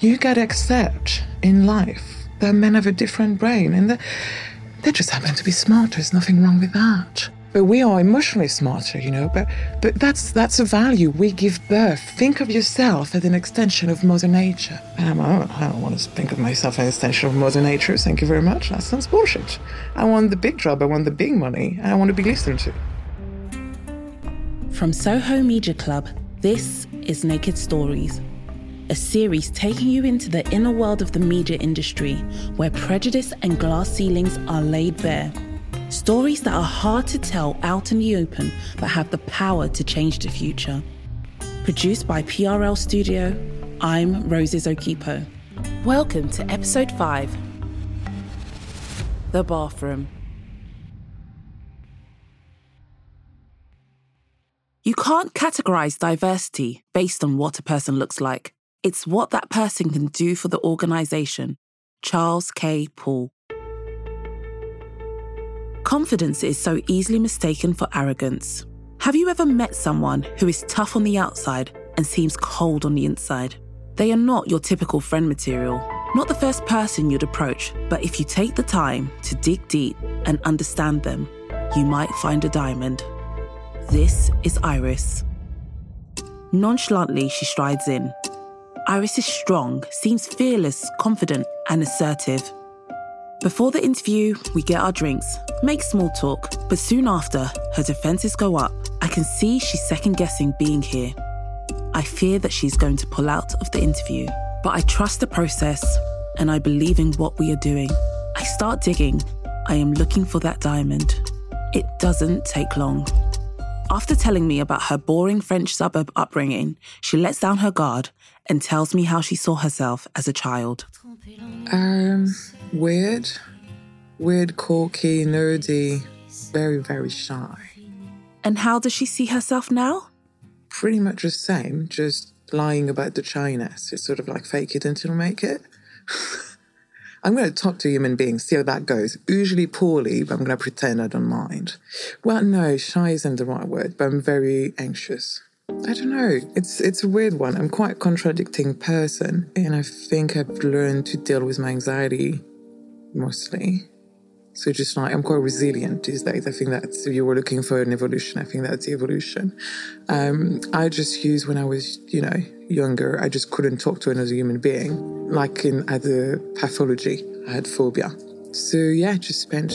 You gotta accept in life that men have a different brain and that they just happen to be smarter. There's nothing wrong with that. But we are emotionally smarter, you know. But but that's that's a value we give birth. Think of yourself as an extension of Mother Nature. Um, I, don't, I don't want to think of myself as an extension of Mother Nature. Thank you very much. That sounds bullshit. I want the big job. I want the big money. I want to be listened to. From Soho Media Club, this is Naked Stories, a series taking you into the inner world of the media industry where prejudice and glass ceilings are laid bare. Stories that are hard to tell out in the open but have the power to change the future. Produced by PRL Studio, I'm Roses Okhipo. Welcome to episode 5 The Bathroom. You can't categorize diversity based on what a person looks like. It's what that person can do for the organization. Charles K. Paul. Confidence is so easily mistaken for arrogance. Have you ever met someone who is tough on the outside and seems cold on the inside? They are not your typical friend material, not the first person you'd approach, but if you take the time to dig deep and understand them, you might find a diamond. This is Iris. Nonchalantly, she strides in. Iris is strong, seems fearless, confident, and assertive. Before the interview, we get our drinks, make small talk, but soon after, her defenses go up. I can see she's second guessing being here. I fear that she's going to pull out of the interview, but I trust the process and I believe in what we are doing. I start digging. I am looking for that diamond. It doesn't take long. After telling me about her boring French suburb upbringing, she lets down her guard and tells me how she saw herself as a child. Um, weird, weird, quirky, nerdy, very, very shy. And how does she see herself now? Pretty much the same, just lying about the shyness. It's sort of like fake it until make it. I'm going to talk to human beings, see how that goes. Usually poorly, but I'm going to pretend I don't mind. Well, no, shy isn't the right word, but I'm very anxious. I don't know. It's it's a weird one. I'm quite a contradicting person, and I think I've learned to deal with my anxiety mostly. So just like I'm quite resilient these days. I think that's if you were looking for an evolution, I think that's the evolution. Um, I just used when I was, you know, younger, I just couldn't talk to another human being. Like in other pathology, I had phobia. So yeah, I just spent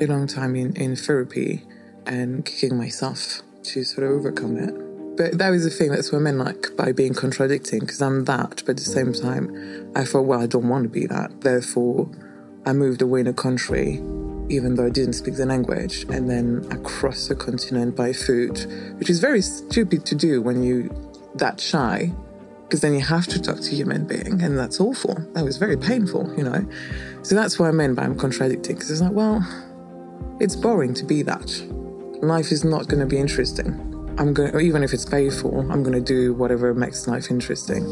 a long time in, in therapy and kicking myself to sort of overcome it. But that was the thing, that's I like by being contradicting, because I'm that, but at the same time, I thought, well, I don't want to be that. Therefore, I moved away in a country, even though I didn't speak the language, and then across the continent by foot, which is very stupid to do when you that shy, because then you have to talk to human being, and that's awful. That was very painful, you know. So that's what I meant by I'm contradicting, because it's like, well, it's boring to be that. Life is not going to be interesting. I'm going, even if it's painful, I'm going to do whatever makes life interesting.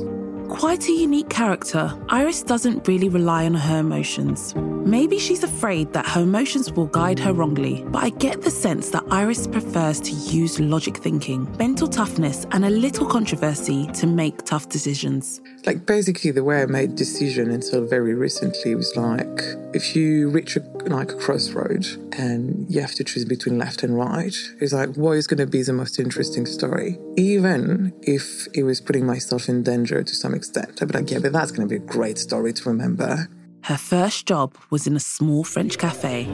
Quite a unique character, Iris doesn't really rely on her emotions. Maybe she's afraid that her emotions will guide her wrongly, but I get the sense that Iris prefers to use logic thinking, mental toughness, and a little controversy to make tough decisions. Like basically the way I made decision until very recently was like if you reach a, like a crossroad and you have to choose between left and right, it's like what is going to be the most interesting story? Even if it was putting myself in danger to some extent, I'd be like, yeah, but that's going to be a great story to remember. Her first job was in a small French cafe.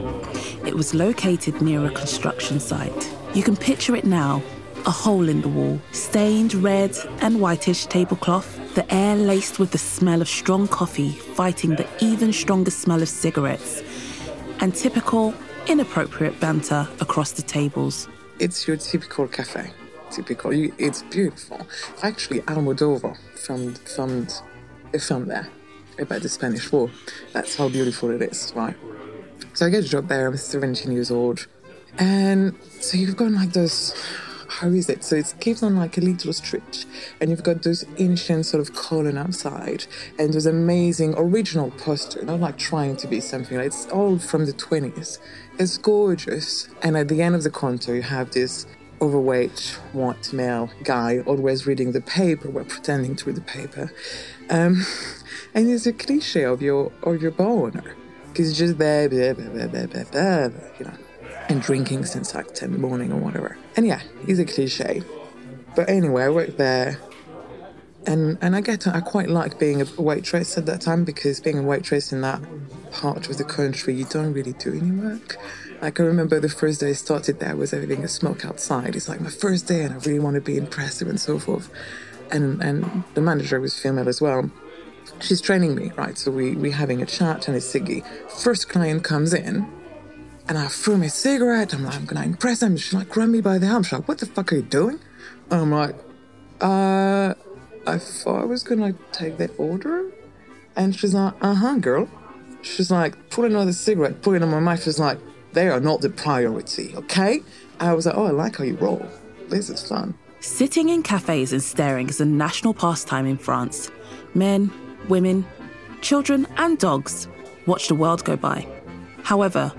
It was located near a construction site. You can picture it now a hole in the wall, stained red and whitish tablecloth, the air laced with the smell of strong coffee fighting the even stronger smell of cigarettes, and typical, inappropriate banter across the tables. It's your typical cafe. Typical. It's beautiful. Actually, Almodovar filmed, filmed a film there about the Spanish War. That's how beautiful it is, right? So I get a job there. I'm 17 years old. And so you've got like those is it? So it gives on like a little stretch. and you've got those ancient sort of column outside, and those amazing original poster, not like trying to be something. Like it's all from the 20s. It's gorgeous, and at the end of the counter, you have this overweight white male guy, always reading the paper, well, pretending to read the paper. Um, and it's a cliche of your of your bar owner because he's just there, blah, blah, blah, blah, blah, blah, you know, and drinking since like 10 in the morning or whatever. And yeah, he's a cliche. But anyway, I worked there. And, and I get I quite like being a waitress at that time because being a waitress in that part of the country, you don't really do any work. Like I remember the first day I started there was everything a smoke outside. It's like my first day and I really want to be impressive and so forth. And and the manager was female as well. She's training me, right? So we we having a chat and a ciggy. First client comes in and I threw me a cigarette. I'm like, I'm gonna impress him. She's like, grab me by the arm. She's like, what the fuck are you doing? And I'm like, uh, I thought I was gonna take that order. And she's like, uh huh, girl. She's like, put another cigarette, put it in my mouth. She's like, they are not the priority, okay? I was like, oh, I like how you roll. This is fun. Sitting in cafes and staring is a national pastime in France. Men, women, children, and dogs watch the world go by. However,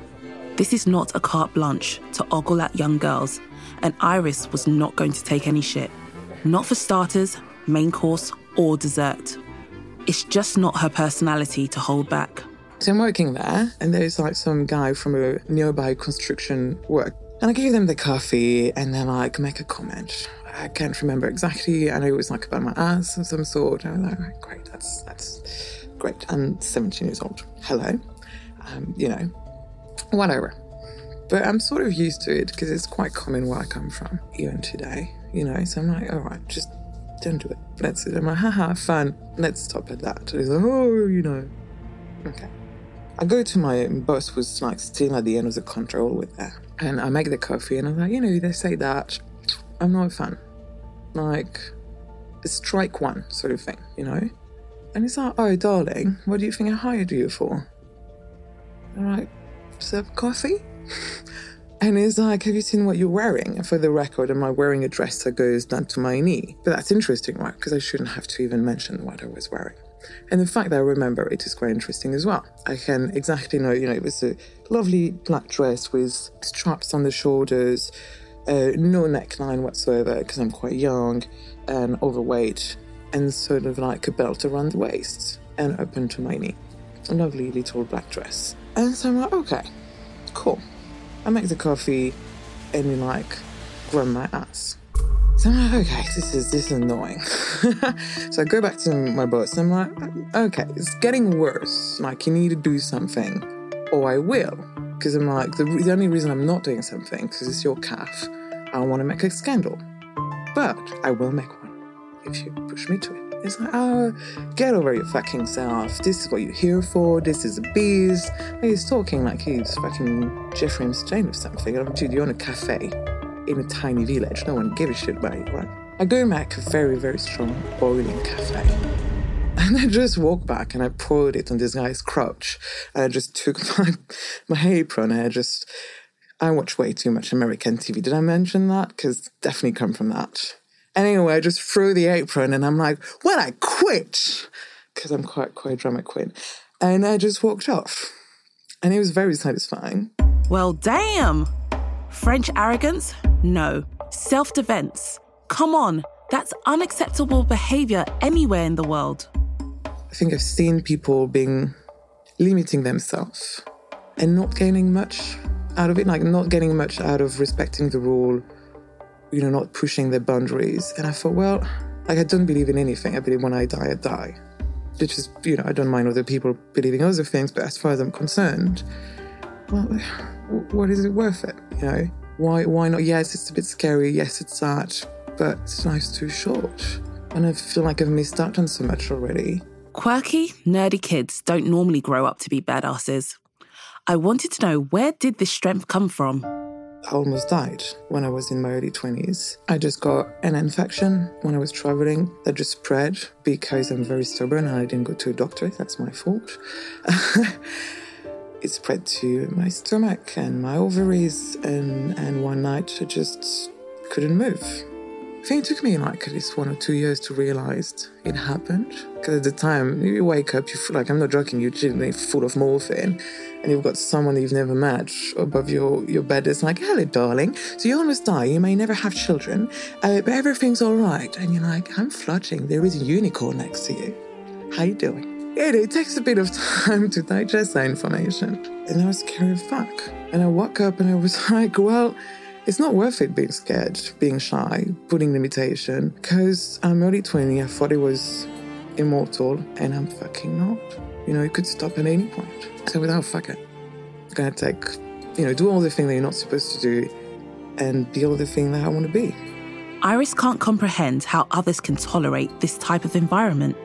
this is not a carte blanche to ogle at young girls, and Iris was not going to take any shit. Not for starters, main course, or dessert. It's just not her personality to hold back. So I'm working there, and there's like some guy from a nearby construction work. And I gave them the coffee, and then like make a comment. I can't remember exactly. And I know it was like about my ass of some sort. I was like, great, that's that's great. I'm 17 years old. Hello, um, you know, whatever. But I'm sort of used to it because it's quite common where I come from, even today. You know, so I'm like, all right, just don't do it. That's it. I'm like, haha, fun. Let's stop at that. And he's like, oh, you know, okay. I go to my boss was like still at the end of the control with that. And I make the coffee and I'm like, you know, they say that. I'm not a fan. Like strike one sort of thing, you know? And he's like, oh darling, what do you think I hired you for? I'm like, serve coffee? And he's like, Have you seen what you're wearing? And for the record, am I wearing a dress that goes down to my knee? But that's interesting, right? Because I shouldn't have to even mention what I was wearing. And the fact that I remember it is quite interesting as well. I can exactly know, you know, it was a lovely black dress with straps on the shoulders, uh, no neckline whatsoever because I'm quite young and overweight, and sort of like a belt around the waist and open to my knee. A lovely little black dress. And so I'm like, okay, cool. I make the coffee and you like grab my ass. So I'm like, okay, this is this is annoying. so I go back to my boss and I'm like, okay, it's getting worse. Like you need to do something, or I will. Because I'm like, the, the only reason I'm not doing something because it's your calf. I don't want to make a scandal, but I will make one if you push me to it. It's like, oh, get over your fucking self. This is what you're here for. This is a bees. he's talking like he's fucking Jeffrey Epstein or something. And I'm dude, you're in a cafe in a tiny village. No one gives a shit about you, right? I go back a very, very strong boiling cafe. And I just walked back and I poured it on this guy's crotch. And I just took my, my apron and I just, I watch way too much American TV. Did I mention that? Because definitely come from that. Anyway, I just threw the apron and I'm like, well, I quit because I'm quite, quite a drama queen. And I just walked off. And it was very satisfying. Well, damn. French arrogance? No. Self defense? Come on. That's unacceptable behavior anywhere in the world. I think I've seen people being limiting themselves and not gaining much out of it, like not getting much out of respecting the rule you know, not pushing their boundaries. And I thought, well, like I don't believe in anything. I believe when I die, I die. Which is, you know, I don't mind other people believing other things, but as far as I'm concerned, well, what is it worth it? You know, why why not? Yes, it's a bit scary. Yes, it's sad, but life's too short, and I feel like I've missed out on so much already. Quirky, nerdy kids don't normally grow up to be badasses. I wanted to know where did this strength come from? I almost died when I was in my early 20s. I just got an infection when I was traveling that just spread because I'm very stubborn and I didn't go to a doctor. That's my fault. it spread to my stomach and my ovaries, and, and one night I just couldn't move. I think it took me like at least one or two years to realize it happened. Because at the time, you wake up, you feel like, I'm not joking, you're generally full of morphine, and you've got someone you've never met above your, your bed. It's like, hello, darling. So you almost die. You may never have children, uh, but everything's all right. And you're like, I'm flushing. There is a unicorn next to you. How you doing? Yeah, it takes a bit of time to digest that information. And I was scared fuck. And I woke up and I was like, well, it's not worth it being scared, being shy, putting limitation. Because I'm early 20, I thought it was immortal, and I'm fucking not. You know, it could stop at any point. So without fuck it, I'm gonna take, you know, do all the thing that you're not supposed to do and be all the thing that I want to be. Iris can't comprehend how others can tolerate this type of environment.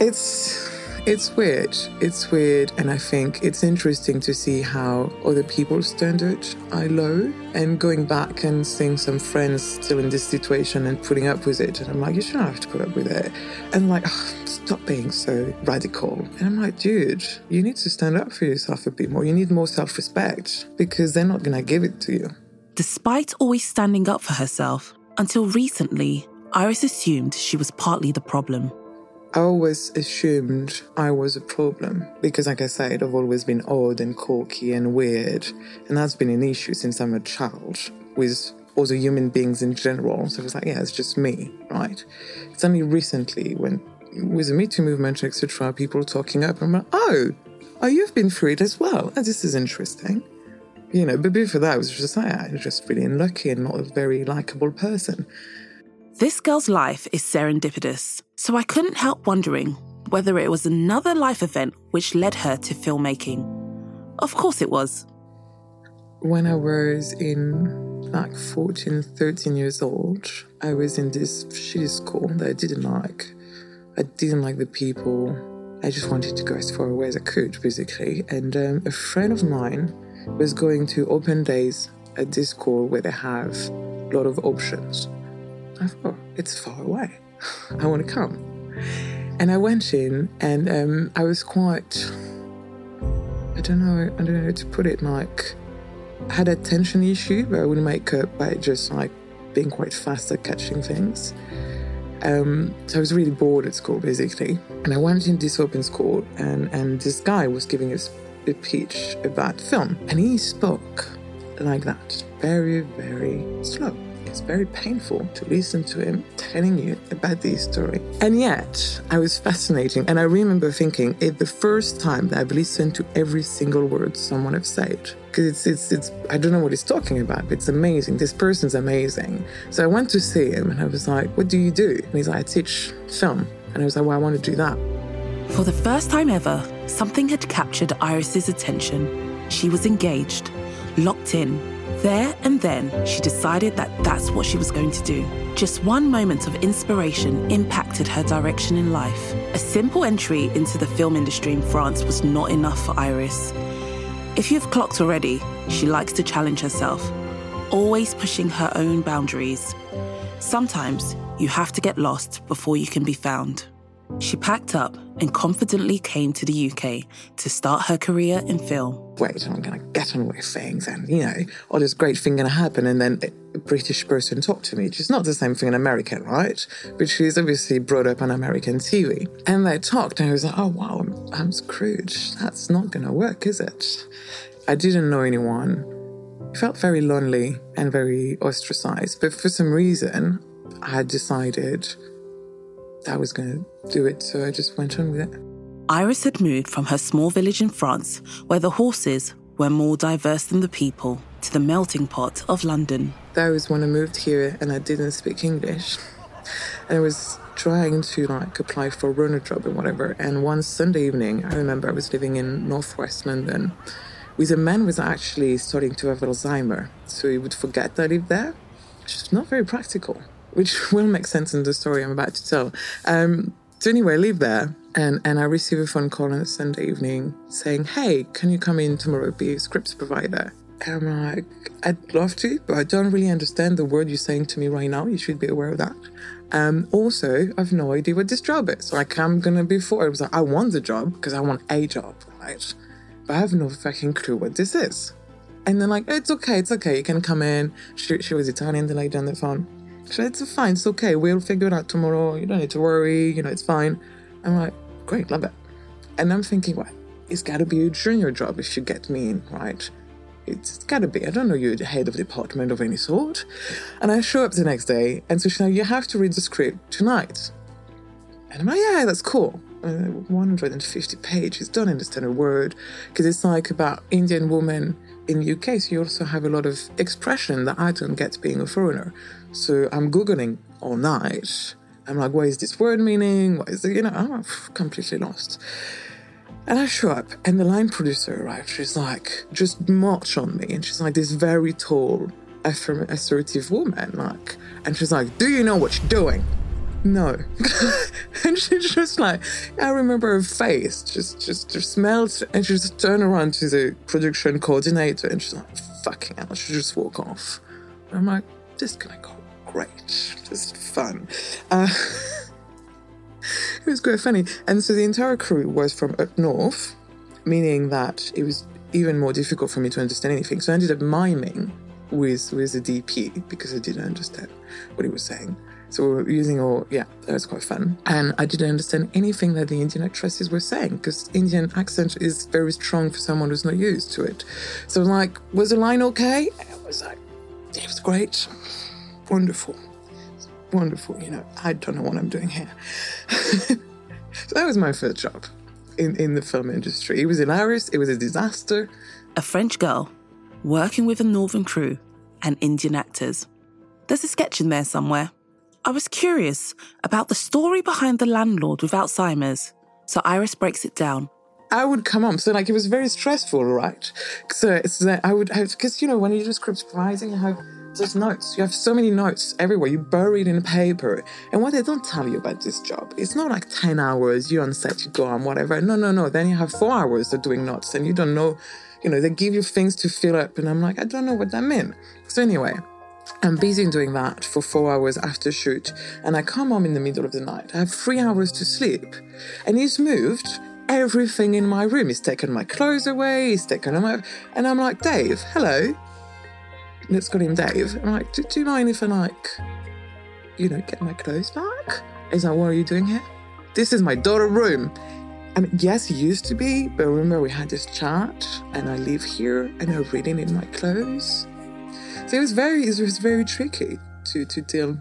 It's it's weird. It's weird, and I think it's interesting to see how other people's standards are low. And going back and seeing some friends still in this situation and putting up with it, and I'm like, you shouldn't have to put up with it. And like, oh, stop being so radical. And I'm like, dude, you need to stand up for yourself a bit more. You need more self-respect because they're not gonna give it to you. Despite always standing up for herself, until recently, Iris assumed she was partly the problem. I always assumed I was a problem because, like I said, I've always been odd and quirky and weird, and that's been an issue since I'm a child with other human beings in general. So it was like, yeah, it's just me, right? It's only recently when, with the Me Too movement, etc., people talking up, I'm like, oh, oh, you've been through it as well. Oh, this is interesting. You know, but before that, I was just like, ah, I was just really unlucky and not a very likable person. This girl's life is serendipitous, so I couldn't help wondering whether it was another life event which led her to filmmaking. Of course it was. When I was in like 14, 13 years old, I was in this shitty school that I didn't like. I didn't like the people. I just wanted to go as far away as I could, basically. And um, a friend of mine was going to open days at this school where they have a lot of options. I thought, it's far away. I want to come. And I went in and um, I was quite, I don't know, I don't know how to put it, like, I had a tension issue, but I wouldn't make up by just like being quite fast at catching things. Um, so I was really bored at school, basically. And I went in this open school, and, and this guy was giving us a pitch about film. And he spoke like that, very, very slow. It's very painful to listen to him telling you about this story. And yet, I was fascinating. And I remember thinking, it's the first time that I've listened to every single word someone has said. Because it's, it's, it's, I don't know what he's talking about, but it's amazing. This person's amazing. So I went to see him and I was like, what do you do? And he's like, I teach film. And I was like, well, I want to do that. For the first time ever, something had captured Iris's attention. She was engaged, locked in, there and then, she decided that that's what she was going to do. Just one moment of inspiration impacted her direction in life. A simple entry into the film industry in France was not enough for Iris. If you've clocked already, she likes to challenge herself, always pushing her own boundaries. Sometimes you have to get lost before you can be found. She packed up and confidently came to the UK to start her career in film. Wait, I'm going to get on with things and, you know, oh, all this great thing going to happen. And then a British person talked to me, which is not the same thing in America, right? But she's obviously brought up on American TV. And they talked, and I was like, oh, wow, I'm, I'm screwed. That's not going to work, is it? I didn't know anyone. I felt very lonely and very ostracized. But for some reason, I had decided I was going to do it, so I just went on with it. Iris had moved from her small village in France, where the horses were more diverse than the people, to the melting pot of London. That was when I moved here and I didn't speak English. And I was trying to like apply for a runner job and whatever. And one Sunday evening, I remember I was living in northwest London with a man who was actually starting to have Alzheimer. So he would forget that I lived there, which is not very practical which will make sense in the story I'm about to tell. Um, so anyway, I live there, and and I receive a phone call on a Sunday evening saying, "Hey, can you come in tomorrow? Be a script supervisor." And I'm like, "I'd love to, but I don't really understand the word you're saying to me right now. You should be aware of that." Um, also, I've no idea what this job is. Like, I'm gonna be for it was like, I want the job because I want a job, right? But I have no fucking clue what this is. And then like, it's okay, it's okay, you can come in. She, she was Italian, the lady on the phone It's fine, it's okay. We'll figure it out tomorrow. You don't need to worry. You know, it's fine. I'm like, great, love it. And I'm thinking, well, it's got to be a junior job if you get me in, right? It's got to be. I don't know you're the head of department of any sort. And I show up the next day, and so she's like, you have to read the script tonight. And I'm like, yeah, that's cool. Uh, 150 pages, don't understand a word, because it's like about Indian woman in the UK. So you also have a lot of expression that I don't get being a foreigner. So I'm Googling all night. I'm like, what is this word meaning? What is it? You know, I'm completely lost. And I show up, and the line producer arrives. She's like, just march on me. And she's like, this very tall, assertive woman. Like, and she's like, do you know what you're doing? No. and she's just like, I remember her face just, just, just melts. And she just turned around to the production coordinator and she's like, fucking hell. She just walk off. I'm like, this to go great. Just fun. Uh, it was quite funny. And so the entire crew was from up north, meaning that it was even more difficult for me to understand anything. So I ended up miming with with the DP because I didn't understand what he was saying. So we were using all, yeah, that was quite fun. And I didn't understand anything that the Indian actresses were saying because Indian accent is very strong for someone who's not used to it. So like, was the line okay? And I was like, it was great, wonderful, wonderful. You know, I don't know what I'm doing here. so that was my first job in, in the film industry. It was hilarious. It was a disaster. A French girl working with a northern crew and Indian actors. There's a sketch in there somewhere. I was curious about the story behind the landlord with Alzheimer's, so Iris breaks it down. I would come home, so like it was very stressful, right? So it's that I would because you know when you do script supervising, you have those notes. You have so many notes everywhere. You buried in paper. And what they don't tell you about this job, it's not like ten hours. You on set, you go on whatever. No, no, no. Then you have four hours of doing notes, and you don't know. You know they give you things to fill up, and I'm like, I don't know what that means. So anyway, I'm busy doing that for four hours after shoot, and I come home in the middle of the night. I have three hours to sleep, and he's moved everything in my room. He's taken my clothes away. He's taken my, and I'm like, Dave, hello. Let's call him Dave. I'm like, do, do you mind if I like, you know, get my clothes back? He's like, what are you doing here? This is my daughter room. I mean, yes, it used to be, but remember we had this chat, and I live here, and I'm reading in my clothes. So it was very, it was very tricky to to deal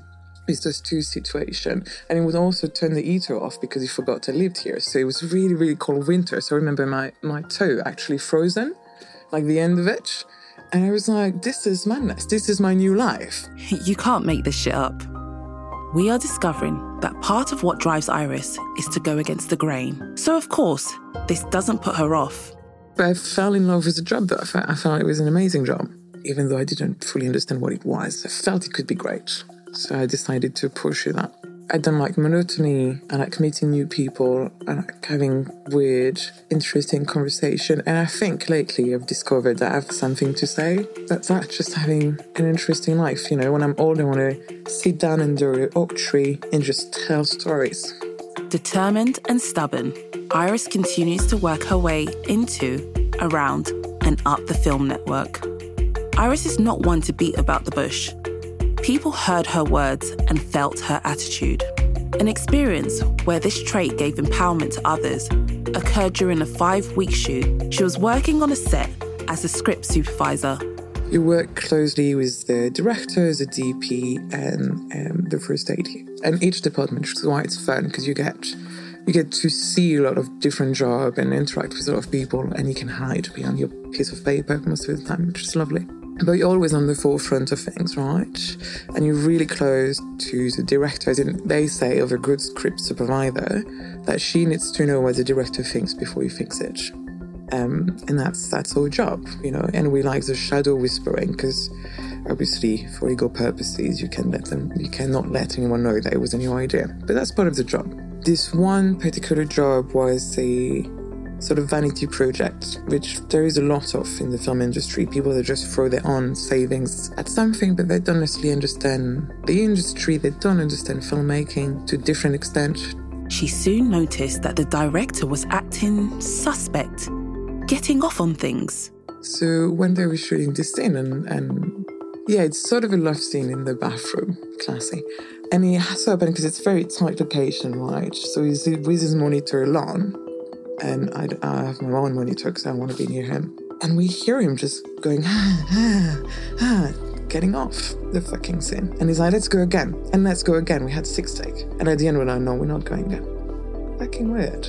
with those two situations. And it would also turn the heater off because he forgot I lived here. So it was really, really cold winter. So I remember my, my toe actually frozen, like the end of it. And I was like, this is madness. This is my new life. You can't make this shit up. We are discovering that part of what drives Iris is to go against the grain. So, of course, this doesn't put her off. But I fell in love with the job, though. I felt, I felt it was an amazing job even though I didn't fully understand what it was. I felt it could be great. So I decided to pursue that. I don't like monotony. I like meeting new people. I like having weird, interesting conversation. And I think lately I've discovered that I have something to say. That's that, just having an interesting life. You know, when I'm old, I want to sit down under an oak tree and just tell stories. Determined and stubborn, Iris continues to work her way into, around, and up the film network. Iris is not one to beat about the bush. People heard her words and felt her attitude. An experience where this trait gave empowerment to others occurred during a five week shoot. She was working on a set as a script supervisor. You work closely with the director, the DP, and um, the first AD. And each department, which is why it's fun because you get you get to see a lot of different job and interact with a lot of people, and you can hide behind your piece of paper most of the time, which is lovely but you're always on the forefront of things, right? And you're really close to the director. As in, they say of a good script supervisor that she needs to know what the director thinks before you fix it. Um, and that's that's our job, you know. And we like the shadow whispering because obviously, for ego purposes, you can let them, you cannot let anyone know that it was a new idea. But that's part of the job. This one particular job was a sort of vanity project, which there is a lot of in the film industry. People that just throw their own savings at something, but they don't necessarily understand the industry, they don't understand filmmaking to a different extent. She soon noticed that the director was acting suspect, getting off on things. So when they were shooting this scene and, and Yeah, it's sort of a love scene in the bathroom. Classy. And he has to open because it's very tight location, right? So he's with his monitor alone. And I, I have my own monitor because I want to be near him. And we hear him just going, ah, ah, ah, getting off the fucking scene. And he's like, let's go again. And let's go again. We had six take. And at the end, we're like, no, we're not going again. Fucking weird.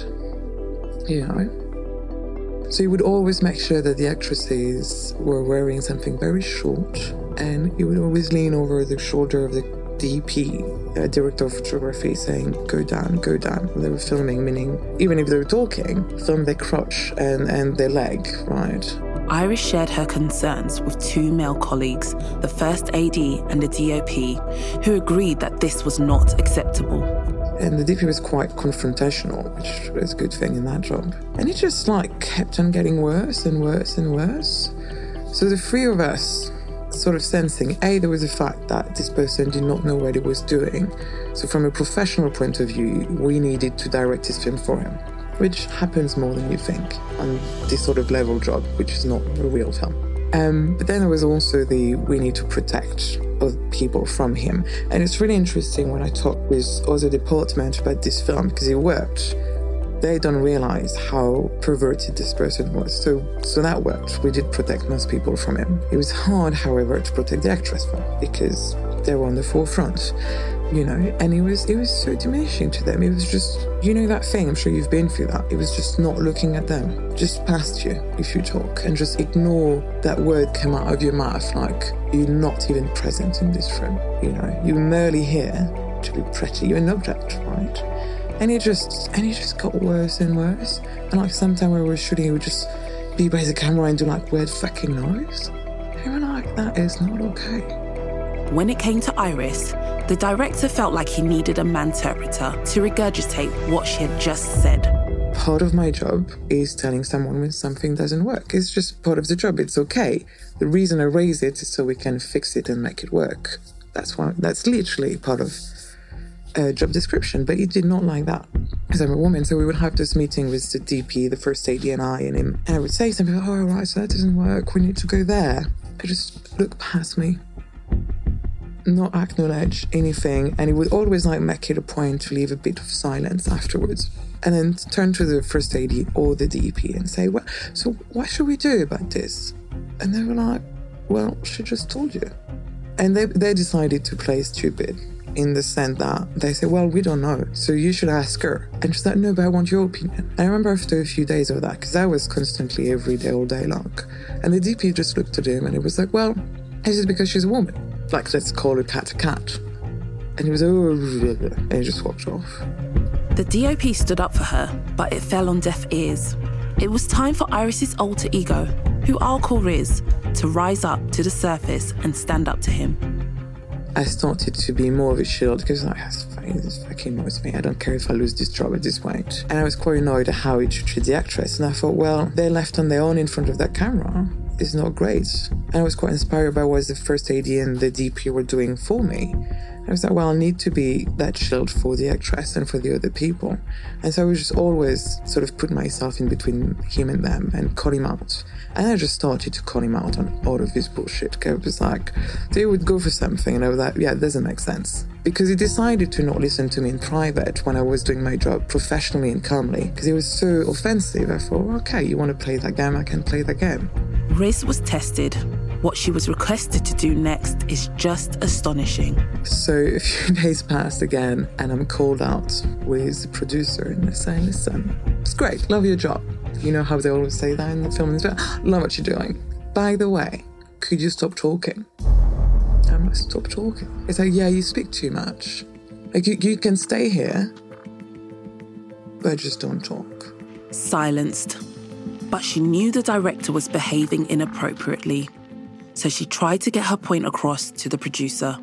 You know? So he would always make sure that the actresses were wearing something very short. And he would always lean over the shoulder of the DP, uh, director of photography, saying, go down, go down. When they were filming, meaning even if they were talking, film their crotch and, and their leg, right? Iris shared her concerns with two male colleagues, the first AD and the DOP, who agreed that this was not acceptable. And the DP was quite confrontational, which was a good thing in that job. And it just like kept on getting worse and worse and worse. So the three of us sort of sensing A, there was the fact that this person did not know what he was doing. So, from a professional point of view, we needed to direct his film for him, which happens more than you think on this sort of level job, which is not a real film. Um, but then there was also the we need to protect people from him. And it's really interesting when I talk with other department about this film because it worked they don't realize how perverted this person was. So, so that worked. We did protect most people from him. It was hard, however, to protect the actress from because they were on the forefront, you know. And it was it was so diminishing to them. It was just you know that thing. I'm sure you've been through that. It was just not looking at them, just past you if you talk, and just ignore that word come out of your mouth like you're not even present in this room. You know, you're merely here to be pretty. You're an object, right? And he just and it just got worse and worse. And like sometime when we were shooting, he would just be by the camera and do like weird fucking noise. And we're like, that is not okay. When it came to Iris, the director felt like he needed a manterpreter to regurgitate what she had just said. Part of my job is telling someone when something doesn't work. It's just part of the job. It's okay. The reason I raise it is so we can fix it and make it work. That's why that's literally part of a job description, but he did not like that because I'm a woman. So we would have this meeting with the DP, the first AD, and I, and him. And I would say something, like, oh, right, so that doesn't work. We need to go there. I just look past me, not acknowledge anything. And he would always like make it a point to leave a bit of silence afterwards. And then turn to the first AD or the DP and say, well, so what should we do about this? And they were like, well, she just told you. And they, they decided to play stupid in the that they say, Well, we don't know, so you should ask her. And she's like, No, but I want your opinion. I remember after a few days of that, because I was constantly every day, all day long. And the DP just looked at him and it was like, Well, is it because she's a woman? Like, let's call a cat a cat. And he was, Oh, and he just walked off. The DOP stood up for her, but it fell on deaf ears. It was time for Iris's alter ego, who I'll call Riz, to rise up to the surface and stand up to him. I started to be more of a shield because like, that's fine, this fucking annoys me. I don't care if I lose this job at this point. And I was quite annoyed at how he treated the actress. And I thought, well, they're left on their own in front of that camera. It's not great. And I was quite inspired by what the first AD and the DP were doing for me. I was like, well, I need to be that shield for the actress and for the other people. And so I was just always sort of put myself in between him and them and call him out. And I just started to call him out on all of his bullshit. I was like, they would go for something, and I was like, yeah, it doesn't make sense. Because he decided to not listen to me in private when I was doing my job professionally and calmly, because he was so offensive. I thought, okay, you want to play that game, I can play that game. Riz was tested. What she was requested to do next is just astonishing. So a few days passed again, and I'm called out with the producer, and they're saying, listen, it's great, love your job. You know how they always say that in the film well? Love what you're doing. By the way, could you stop talking? I'm like, stop talking. It's like, yeah, you speak too much. Like, you, you can stay here, but just don't talk. Silenced. But she knew the director was behaving inappropriately. So she tried to get her point across to the producer.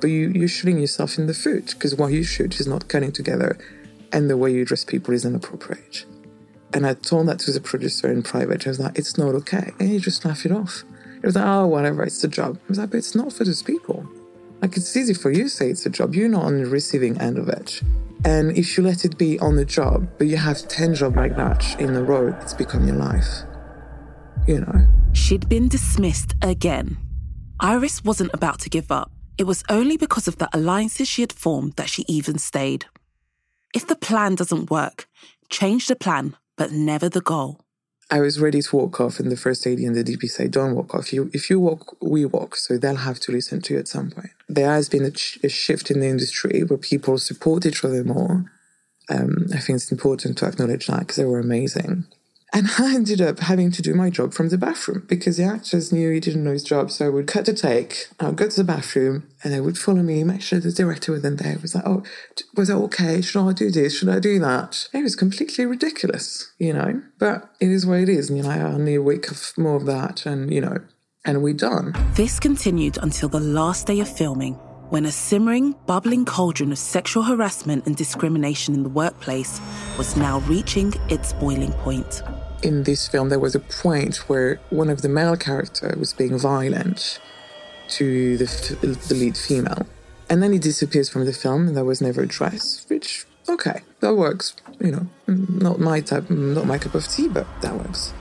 But you, you're shooting yourself in the foot because what you shoot is not cutting together and the way you dress people is inappropriate. And I told that to the producer in private. I was like, it's not okay. And he just laughed it off. He was like, oh, whatever, it's a job. I was like, but it's not for those people. Like, it's easy for you to say it's a job. You're not on the receiving end of it. And if you let it be on the job, but you have 10 jobs like that in a row, it's become your life. You know? She'd been dismissed again. Iris wasn't about to give up. It was only because of the alliances she had formed that she even stayed. If the plan doesn't work, change the plan, but never the goal. I was ready to walk off, and the first AD and the DP say, "Don't walk off. You, if you walk, we walk." So they'll have to listen to you at some point. There has been a, ch- a shift in the industry where people support each other more. Um, I think it's important to acknowledge that because they were amazing. And I ended up having to do my job from the bathroom because the actors knew he didn't know his job. So I would cut the take, I would go to the bathroom, and they would follow me, make sure the director wasn't there. It was like, oh, was it okay? Should I do this? Should I do that? It was completely ridiculous, you know? But it is what it is. And, you know, I need a week of more of that, and, you know, and we're done. This continued until the last day of filming, when a simmering, bubbling cauldron of sexual harassment and discrimination in the workplace was now reaching its boiling point in this film, there was a point where one of the male characters was being violent to the, the lead female. And then he disappears from the film and that was never addressed, which, okay, that works. You know, mm, not my type, mm, not my cup of tea, but that works.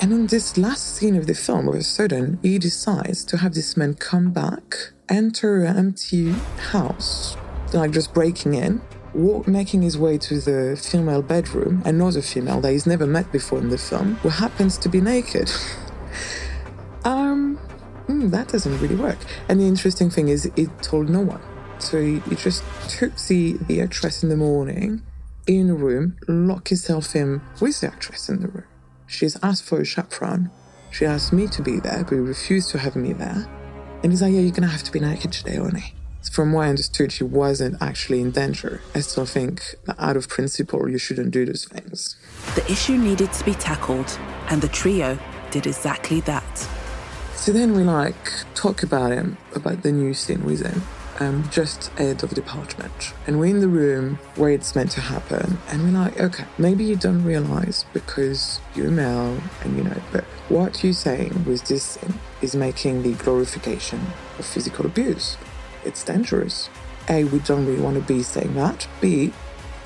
And on this last scene of the film, all of a sudden, he decides to have this man come back, enter an empty house, like just breaking in, walk, making his way to the female bedroom, another female that he's never met before in the film, who happens to be naked. um, mm, that doesn't really work. And the interesting thing is, he told no one. So he, he just took the, the actress in the morning in a room, locked himself in with the actress in the room. She's asked for a chaperone. She asked me to be there, but he refused to have me there. And he's like, Yeah, you're gonna have to be naked today, Oni from what I understood, she wasn't actually in danger. I still think that out of principle, you shouldn't do those things. The issue needed to be tackled, and the trio did exactly that. So then we like talk about him, about the new scene with him. Um, just head of department. And we're in the room where it's meant to happen. And we're like, okay, maybe you don't realize because you're male and you know, but what you're saying with this is making the glorification of physical abuse it's dangerous. A, we don't really want to be saying that. B,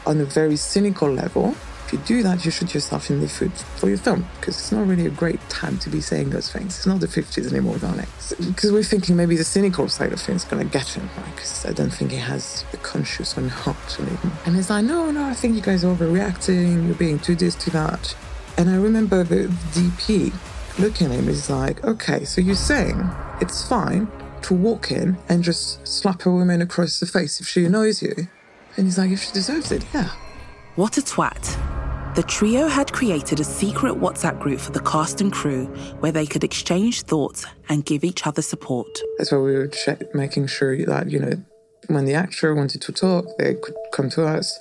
on a very cynical level, if you do that, you shoot yourself in the foot for your film because it's not really a great time to be saying those things. It's not the 50s anymore, darling. Because we're thinking maybe the cynical side of things is going to get him, right? Because I don't think he has the conscious on how to live. And he's like, no, no, I think you guys are overreacting. You're being too this, too that. And I remember the DP looking at him, he's like, okay, so you're saying it's fine to walk in and just slap a woman across the face if she annoys you. And he's like, if she deserves it, yeah. What a twat. The trio had created a secret WhatsApp group for the cast and crew where they could exchange thoughts and give each other support. That's why we were making sure that, you know, when the actor wanted to talk, they could come to us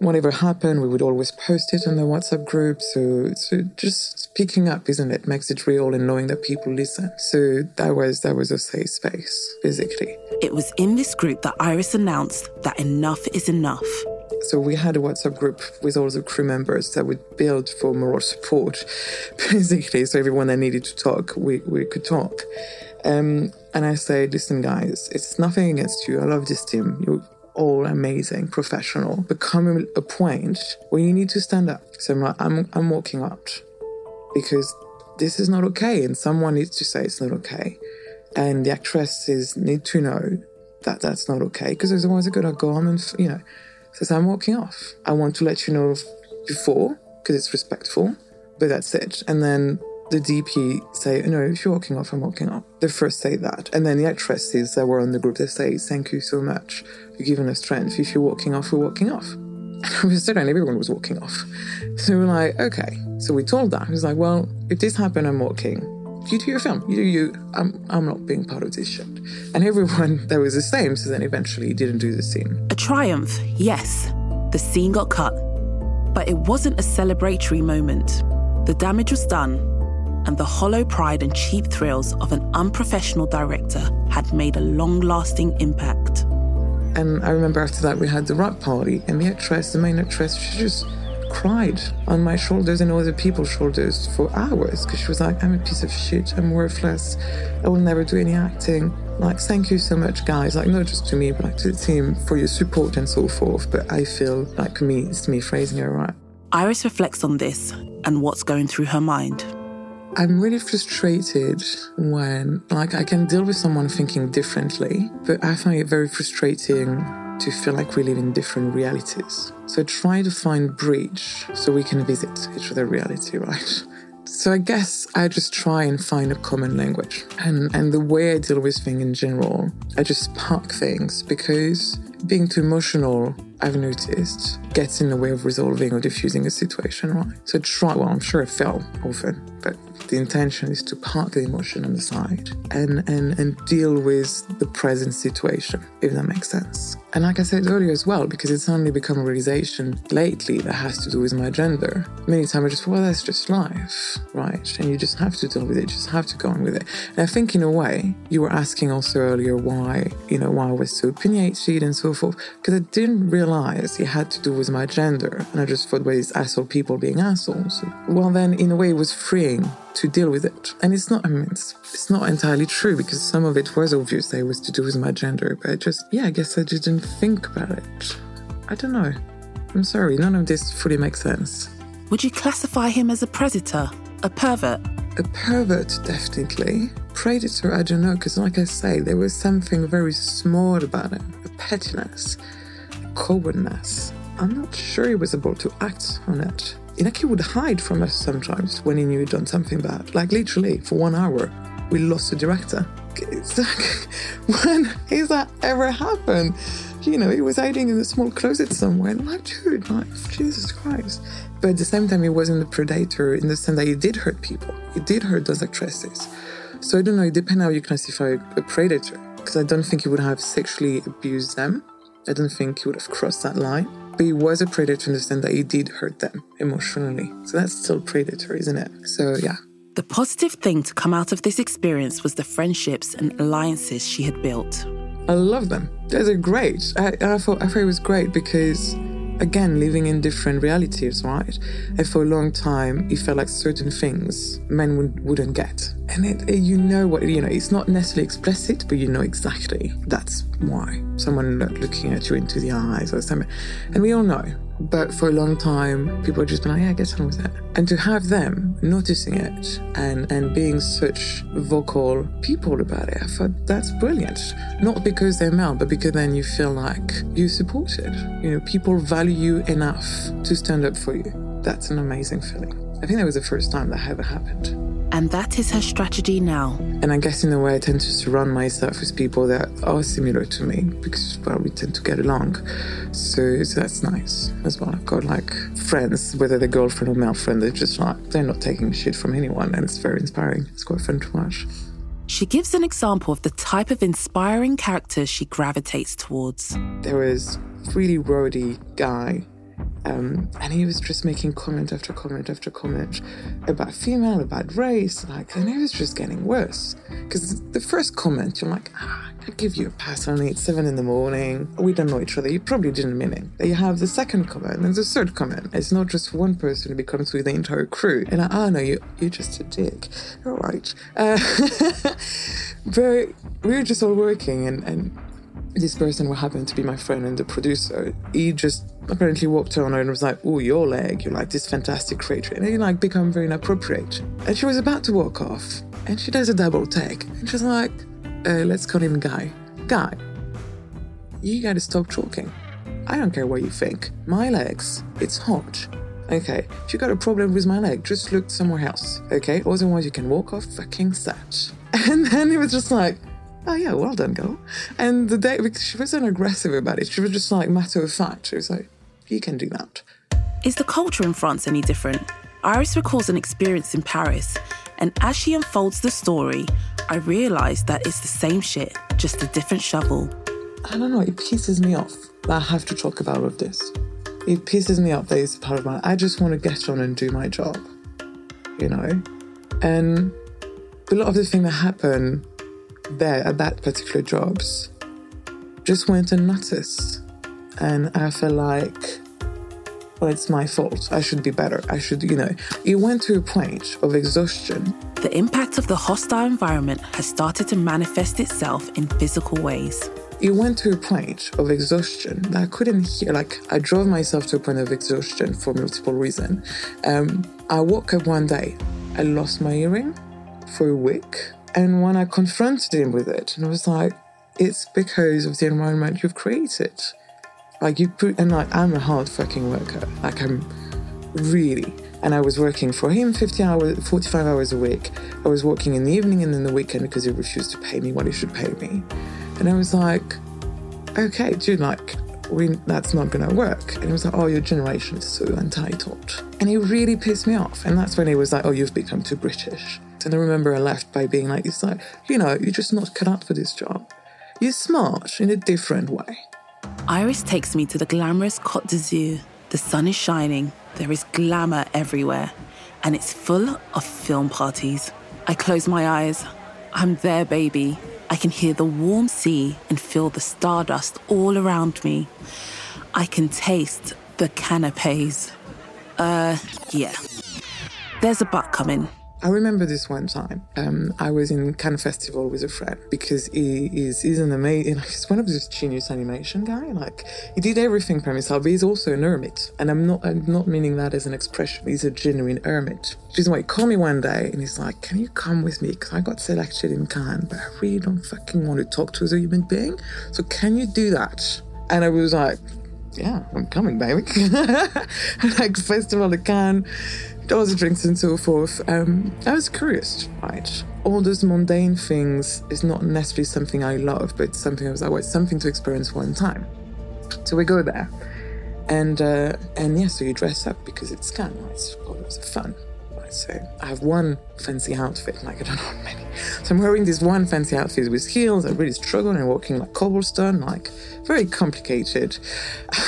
whatever happened, we would always post it on the WhatsApp group. So, so just speaking up, isn't it, makes it real and knowing that people listen. So that was that was a safe space, basically. It was in this group that Iris announced that enough is enough. So we had a WhatsApp group with all the crew members that would build for moral support, basically. So everyone that needed to talk, we, we could talk. Um, and I said, listen, guys, it's nothing against you. I love this team. You all amazing, professional, become a point where you need to stand up. So I'm like, I'm, I'm walking out because this is not okay. And someone needs to say it's not okay. And the actresses need to know that that's not okay because otherwise they're going to go home and, you know, says, I'm walking off. I want to let you know before because it's respectful, but that's it. And then the DP say, no, if you're walking off, I'm walking off. They first say that. And then the actresses that were on the group, they say, thank you so much. You've given us strength. If you're walking off, we're walking off. And was and everyone was walking off. So we are like, okay. So we told that. He was like, well, if this happened, I'm walking. You do your film. You do you. I'm, I'm not being part of this shit. And everyone that was the same. So then eventually he didn't do the scene. A triumph, yes. The scene got cut. But it wasn't a celebratory moment. The damage was done and the hollow pride and cheap thrills of an unprofessional director had made a long lasting impact. And I remember after that, we had the rock party, and the actress, the main actress, she just cried on my shoulders and other people's shoulders for hours because she was like, I'm a piece of shit, I'm worthless, I will never do any acting. Like, thank you so much, guys. Like, not just to me, but like to the team for your support and so forth. But I feel like me, it's me phrasing it right. Iris reflects on this and what's going through her mind. I'm really frustrated when, like, I can deal with someone thinking differently, but I find it very frustrating to feel like we live in different realities. So try to find bridge so we can visit each other reality, right? So I guess I just try and find a common language. And and the way I deal with things in general, I just park things because being too emotional, I've noticed, gets in the way of resolving or diffusing a situation, right? So try, well, I'm sure I fell often, but the intention is to park the emotion on the side and, and, and deal with the present situation, if that makes sense. And like I said earlier as well, because it's only become a realization lately that has to do with my gender. Many times I just, well, that's just life, right? And you just have to deal with it, you just have to go on with it. And I think in a way, you were asking also earlier why, you know, why I was so opinionated and so forth, because I didn't realize it had to do with my gender. And I just thought, well, it's asshole people being assholes. Well, then in a way, it was freeing to deal with it. And it's not, I mean, it's, it's not entirely true because some of it was obvious that it was to do with my gender, but just, yeah, I guess I didn't think about it. I don't know. I'm sorry, none of this fully makes sense. Would you classify him as a predator, a pervert? A pervert, definitely. Predator, I don't know, because like I say, there was something very small about him a pettiness, cowardness. I'm not sure he was able to act on it he would hide from us sometimes when he knew he'd done something bad. Like literally, for one hour, we lost a director. It's like, when has that ever happened? You know, he was hiding in a small closet somewhere. And I'm like, dude, like, Jesus Christ. But at the same time, he wasn't a predator in the sense that he did hurt people. He did hurt those actresses. So I don't know, it depends how you classify a predator. Because I don't think he would have sexually abused them. I don't think he would have crossed that line. But he was a predator in the sense that he did hurt them emotionally. So that's still predator, isn't it? So yeah. The positive thing to come out of this experience was the friendships and alliances she had built. I love them. They're great. I, I thought I thought it was great because again, living in different realities, right? And for a long time, it felt like certain things men would, wouldn't get. And it, it, you know what, you know, it's not necessarily explicit, but you know exactly that's why. Someone looking at you into the eyes or something. And we all know but for a long time, people have just been like, yeah, I get on with it. And to have them noticing it and, and being such vocal people about it, I thought that's brilliant. Not because they're male, but because then you feel like you're supported. You know, people value you enough to stand up for you. That's an amazing feeling. I think that was the first time that ever happened. And that is her strategy now. And I guess in a way, I tend to surround myself with people that are similar to me because, well, we tend to get along. So, so that's nice as well. I've got like friends, whether they're girlfriend or male friend, they're just like, they're not taking shit from anyone. And it's very inspiring. It's quite fun to watch. She gives an example of the type of inspiring characters she gravitates towards. There was really roady guy um, and he was just making comment after comment after comment about female, about race, like, and it was just getting worse. Because the first comment, you're like, ah, I give you a pass on it, seven in the morning. We don't know each other. You probably didn't mean it. Then you have the second comment and the third comment. It's not just one person, it becomes with the entire crew. And like, oh no, you, you're just a dick. All right. Uh, but we were just all working and, and this person who happened to be my friend and the producer, he just apparently walked on her and was like, Oh, your leg, you're like this fantastic creature. And he like become very inappropriate. And she was about to walk off and she does a double take. And she's like, uh, let's call him Guy. Guy, you gotta stop talking. I don't care what you think. My legs, it's hot. Okay, if you got a problem with my leg, just look somewhere else. Okay, otherwise you can walk off fucking set. And then he was just like, oh yeah, well done, girl. And the day, she wasn't aggressive about it, she was just like matter of fact. She was like, you can do that. Is the culture in France any different? Iris recalls an experience in Paris, and as she unfolds the story, I realise that it's the same shit, just a different shovel. I don't know, it pisses me off that I have to talk about all of this. It pisses me off that it's part of my. I just want to get on and do my job, you know? And a lot of the things that happen there at that particular jobs just went unnoticed. And I feel like, well, it's my fault. I should be better. I should, you know, it went to a point of exhaustion. The impact of the hostile environment has started to manifest itself in physical ways. It went to a point of exhaustion that I couldn't hear. Like, I drove myself to a point of exhaustion for multiple reasons. Um, I woke up one day I lost my earring for a week. And when I confronted him with it, and I was like, it's because of the environment you've created. Like you put, and like I'm a hard fucking worker. Like I'm really, and I was working for him 50 hours, 45 hours a week. I was working in the evening and in the weekend because he refused to pay me what he should pay me. And I was like, okay, dude, like, we, that's not gonna work. And he was like, oh, your generation is so entitled. And he really pissed me off. And that's when he was like, oh, you've become too British. And I remember I left by being like, it's like, you know, you're just not cut out for this job. You're smart in a different way. Iris takes me to the glamorous Côte d'Azur. The sun is shining, there is glamour everywhere, and it's full of film parties. I close my eyes. I'm there, baby. I can hear the warm sea and feel the stardust all around me. I can taste the canapes. Uh, yeah. There's a butt coming. I remember this one time. Um, I was in Cannes Festival with a friend because he is he's an amazing. He's one of those genius animation guy. Like he did everything by himself. But he's also an hermit, and I'm not I'm not meaning that as an expression. He's a genuine hermit. Which why he called me one day and he's like, "Can you come with me? Because I got selected in Cannes, but I really don't fucking want to talk to a human being. So can you do that?" And I was like, yeah, I'm coming, baby. like Festival of Cannes, doors, drinks, and so forth. Um, I was curious, right? All those mundane things is not necessarily something I love, but something I was like, something to experience one time. So we go there, and uh, and yeah, so you dress up because it's Cannes. Right? It's lots of fun. So I have one fancy outfit, like I don't know many. So I'm wearing this one fancy outfit with heels. I really struggle and walking like cobblestone, like very complicated.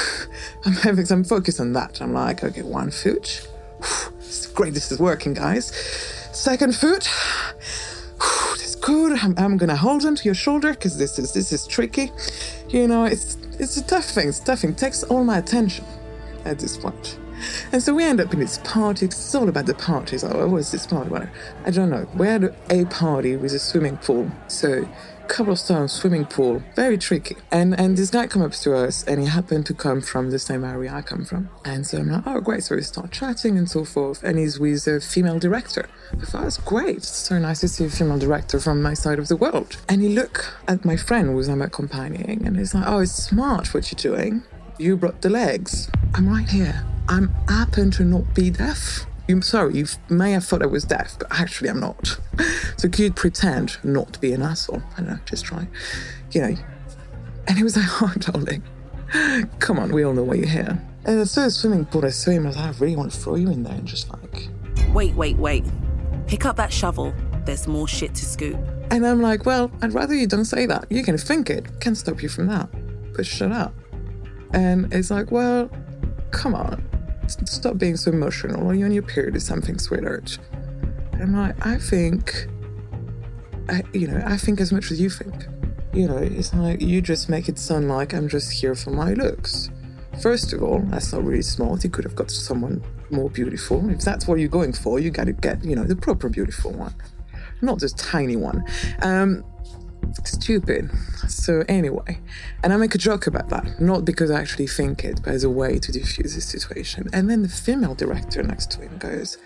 I'm having some focus on that. I'm like, okay, one foot. Great, this is working, guys. Second foot. That's good. I'm, I'm gonna hold onto your shoulder because this is this is tricky. You know, it's it's a tough thing. It's a tough thing. It takes all my attention at this point. And so we end up in this party. It's all about the parties. Oh, what was this party? Well, I don't know. We had a party with a swimming pool. So cobblestone swimming pool, very tricky. And and this guy come up to us, and he happened to come from the same area I come from. And so I'm like, oh great. So we start chatting and so forth. And he's with a female director. I thought that's great. It's so nice to see a female director from my side of the world. And he look at my friend who I'm accompanying, and he's like, oh, it's smart what you're doing. You brought the legs. I'm right here. I'm happen to not be deaf. You, sorry, you may have thought I was deaf, but actually I'm not. So could you pretend not to be an asshole. I don't know, just try. You know. And he was like, oh, darling, come on, we all know why you're here. And I saw a swimming pool, I saw him, I was like, I really want to throw you in there and just like. Wait, wait, wait. Pick up that shovel. There's more shit to scoop. And I'm like, well, I'd rather you don't say that. You can think it, can't stop you from that. But shut up. And it's like, well, come on, stop being so emotional. Are you on your period or something, sweetheart? I'm like, I think, I, you know, I think as much as you think. You know, it's like you just make it sound like I'm just here for my looks. First of all, that's not really smart. You could have got someone more beautiful. If that's what you're going for, you got to get, you know, the proper beautiful one, not this tiny one. Um, stupid. So anyway, and I make a joke about that, not because I actually think it, but as a way to diffuse the situation. And then the female director next to him goes,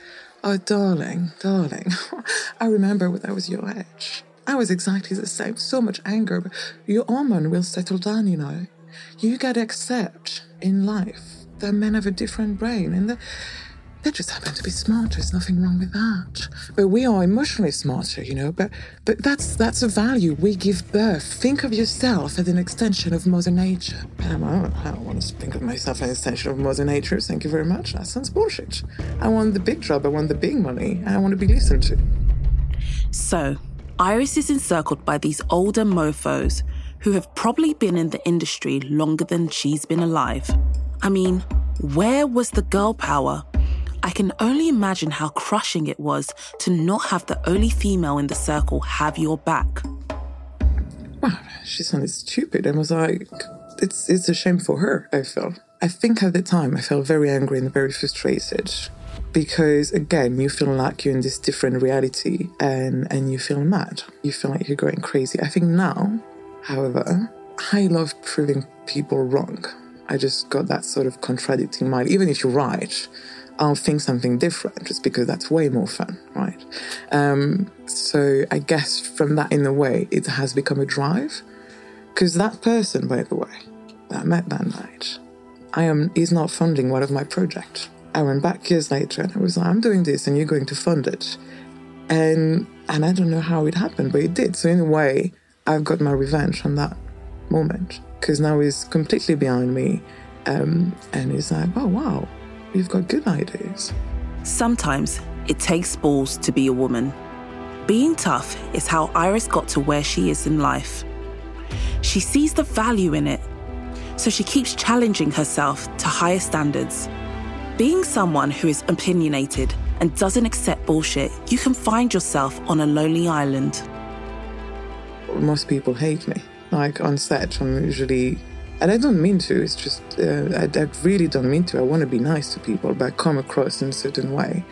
"Oh, darling, darling, I remember when I was your age. I was exactly the same. So much anger, but your hormone will settle down. You know, you gotta accept in life that men have a different brain, and that." They just happen to be smarter. There's nothing wrong with that. But we are emotionally smarter, you know. But but that's that's a value we give birth. Think of yourself as an extension of Mother Nature. And I'm, oh, I don't want to think of myself as an extension of Mother Nature. Thank you very much. That sounds bullshit. I want the big job. I want the big money. I want to be listened to. So, Iris is encircled by these older mofos who have probably been in the industry longer than she's been alive. I mean, where was the girl power I can only imagine how crushing it was to not have the only female in the circle have your back. Wow, she sounded stupid. And was like, it's, it's a shame for her, I felt. I think at the time I felt very angry and very frustrated because again you feel like you're in this different reality and and you feel mad. You feel like you're going crazy. I think now however i love proving people wrong. I just got that sort of contradicting mind even if you're right I'll think something different just because that's way more fun, right? Um, so I guess from that, in a way, it has become a drive. Because that person, by the way, that I met that night, I am is not funding one of my projects. I went back years later and I was like, I'm doing this and you're going to fund it. And and I don't know how it happened, but it did. So in a way, I've got my revenge on that moment. Because now he's completely behind me. Um, and he's like, oh wow, you've got good ideas. Sometimes it takes balls to be a woman. Being tough is how Iris got to where she is in life. She sees the value in it, so she keeps challenging herself to higher standards. Being someone who is opinionated and doesn't accept bullshit, you can find yourself on a lonely island. Most people hate me. Like on set, I'm usually, and I don't mean to, it's just, uh, I, I really don't mean to. I want to be nice to people, but I come across in a certain way.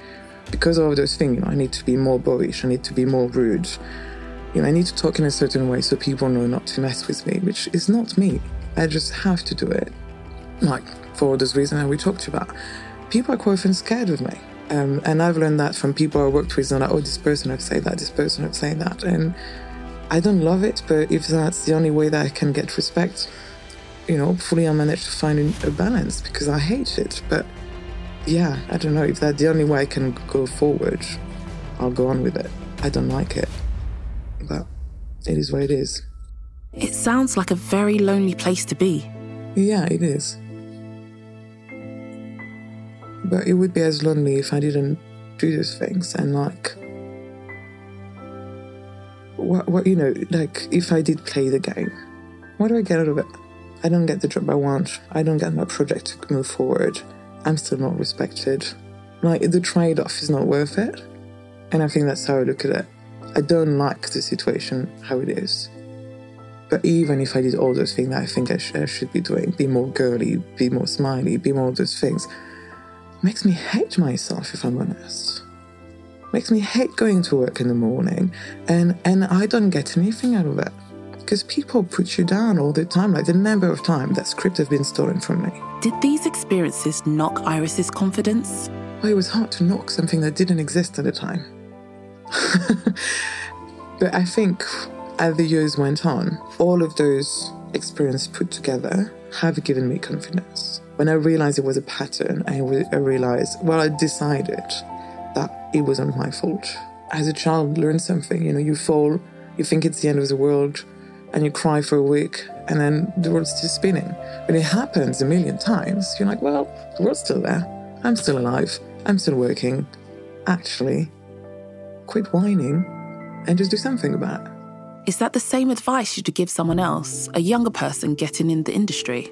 Because of those things, you know, I need to be more boyish, I need to be more rude. You know, I need to talk in a certain way so people know not to mess with me, which is not me. I just have to do it. Like, for all those reasons that we talked about. People are quite often scared of me. Um, and I've learned that from people I worked with. They're like, oh, this person would say that, this person would say that. And I don't love it, but if that's the only way that I can get respect, you know, hopefully I manage to find a balance because I hate it. But yeah, I don't know. If that's the only way I can go forward, I'll go on with it. I don't like it, but it is what it is. It sounds like a very lonely place to be. Yeah, it is. But it would be as lonely if I didn't do those things and like what what you know, like if I did play the game, what do I get out of it? I don't get the job I want. I don't get my project to move forward. I'm still not respected. Like the trade off is not worth it. And I think that's how I look at it. I don't like the situation how it is. But even if I did all those things that I think I, sh- I should be doing, be more girly, be more smiley, be more of those things, makes me hate myself if I'm honest. Makes me hate going to work in the morning and, and I don't get anything out of it. Because people put you down all the time, like the number of times that script have been stolen from me. Did these experiences knock Iris's confidence? Well, it was hard to knock something that didn't exist at the time. but I think as the years went on, all of those experiences put together have given me confidence. When I realized it was a pattern, I, I realized, well, I decided that it wasn't my fault. As a child, learn something. You know, you fall, you think it's the end of the world, and you cry for a week, and then the world's still spinning. When it happens a million times, you're like, well, the world's still there. I'm still alive. I'm still working. Actually, quit whining and just do something about it. Is that the same advice you'd give someone else, a younger person getting in the industry?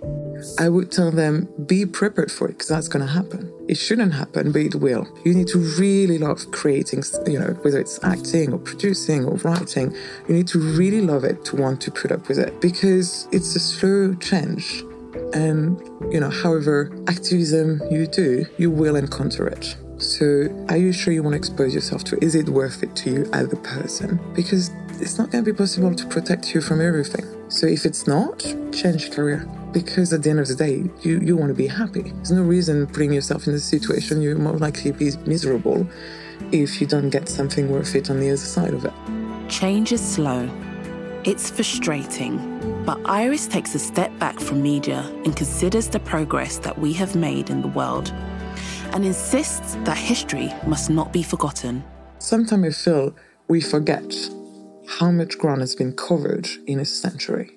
I would tell them be prepared for it because that's going to happen. It shouldn't happen, but it will. You need to really love creating, you know, whether it's acting or producing or writing, you need to really love it to want to put up with it because it's a slow change. And, you know, however activism you do, you will encounter it. So, are you sure you want to expose yourself to it? Is it worth it to you as a person? Because it's not going to be possible to protect you from everything. So, if it's not, change career. Because at the end of the day, you, you want to be happy. There's no reason putting yourself in this situation. You're more likely to be miserable if you don't get something worth it on the other side of it. Change is slow. It's frustrating. But Iris takes a step back from media and considers the progress that we have made in the world and insists that history must not be forgotten. Sometimes I feel we forget how much ground has been covered in a century.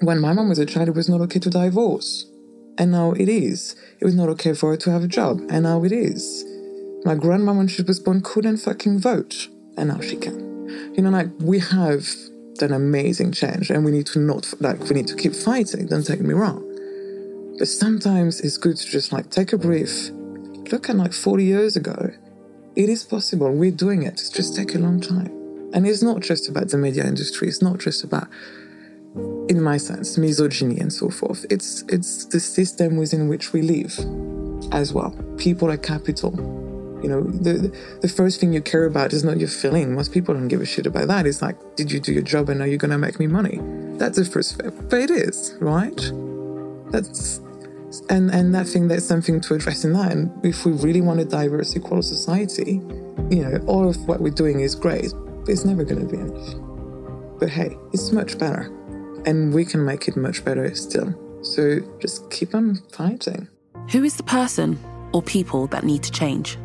When my mom was a child, it was not okay to divorce. And now it is. It was not okay for her to have a job. And now it is. My grandma, when she was born, couldn't fucking vote. And now she can. You know, like, we have done amazing change and we need to not, like, we need to keep fighting. Don't take me wrong. But sometimes it's good to just, like, take a breath look at like 40 years ago. It is possible. We're doing it. It's just take a long time. And it's not just about the media industry. It's not just about, in my sense, misogyny and so forth. It's it's the system within which we live as well. People are capital. You know, the the first thing you care about is not your feeling. Most people don't give a shit about that. It's like, did you do your job and are you gonna make me money? That's the first step. But it is, right? That's And and think there's something to address in that. And if we really want a diverse, equal society, you know, all of what we're doing is great, but it's never going to be enough. But hey, it's much better, and we can make it much better still. So just keep on fighting. Who is the person or people that need to change?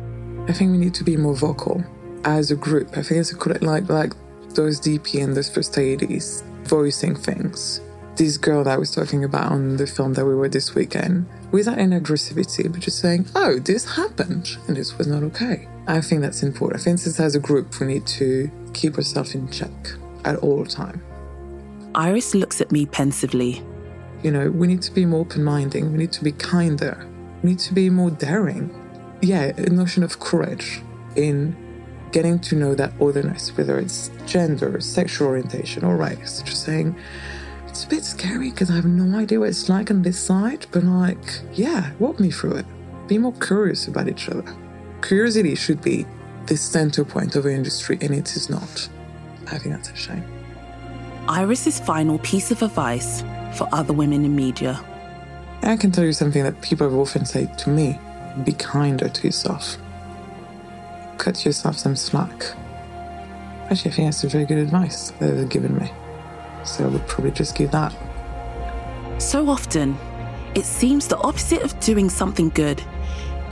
I think we need to be more vocal as a group. I think it's a, like like those DP and those first ADs voicing things. This girl that I was talking about on the film that we were this weekend, without any aggressivity, but just saying, "Oh, this happened, and this was not okay." I think that's important. I think since as a group, we need to keep ourselves in check at all time. Iris looks at me pensively. You know, we need to be more open-minded. We need to be kinder. We need to be more daring. Yeah, a notion of courage in getting to know that otherness, whether it's gender, sexual orientation, or race. Just saying, it's a bit scary because I have no idea what it's like on this side, but like, yeah, walk me through it. Be more curious about each other. Curiosity should be the center point of our industry, and it is not. I think that's a shame. Iris's final piece of advice for other women in media. I can tell you something that people have often said to me be kinder to yourself. Cut yourself some slack. Actually, I think that's a very good advice that they've given me. So I would probably just give that. So often, it seems the opposite of doing something good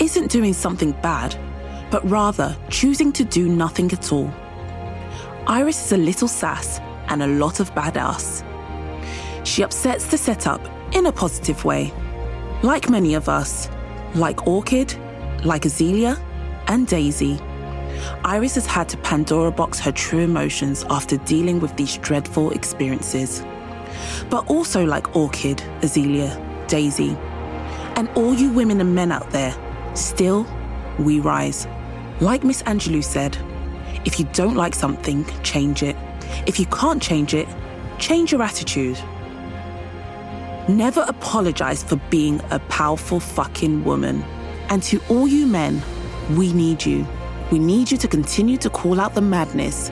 isn't doing something bad, but rather choosing to do nothing at all. Iris is a little sass and a lot of badass. She upsets the setup in a positive way. Like many of us, like Orchid, like Azealia, and Daisy, Iris has had to Pandora box her true emotions after dealing with these dreadful experiences. But also like Orchid, Azealia, Daisy, and all you women and men out there, still, we rise. Like Miss Angelou said, if you don't like something, change it. If you can't change it, change your attitude. Never apologize for being a powerful fucking woman. And to all you men, we need you. We need you to continue to call out the madness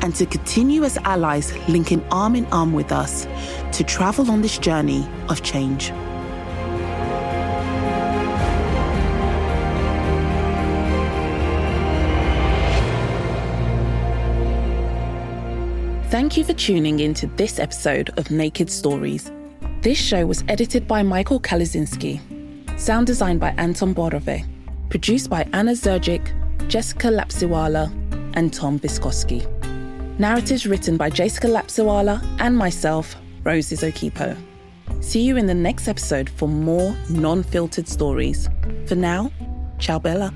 and to continue as allies linking arm in arm with us to travel on this journey of change. Thank you for tuning in to this episode of Naked Stories. This show was edited by Michael Kalizinski, sound designed by Anton Borove, produced by Anna Zergic, Jessica Lapsiwala, and Tom Viskoski. Narratives written by Jessica Lapsiwala and myself, Roses Okhipo. See you in the next episode for more non filtered stories. For now, ciao Bella.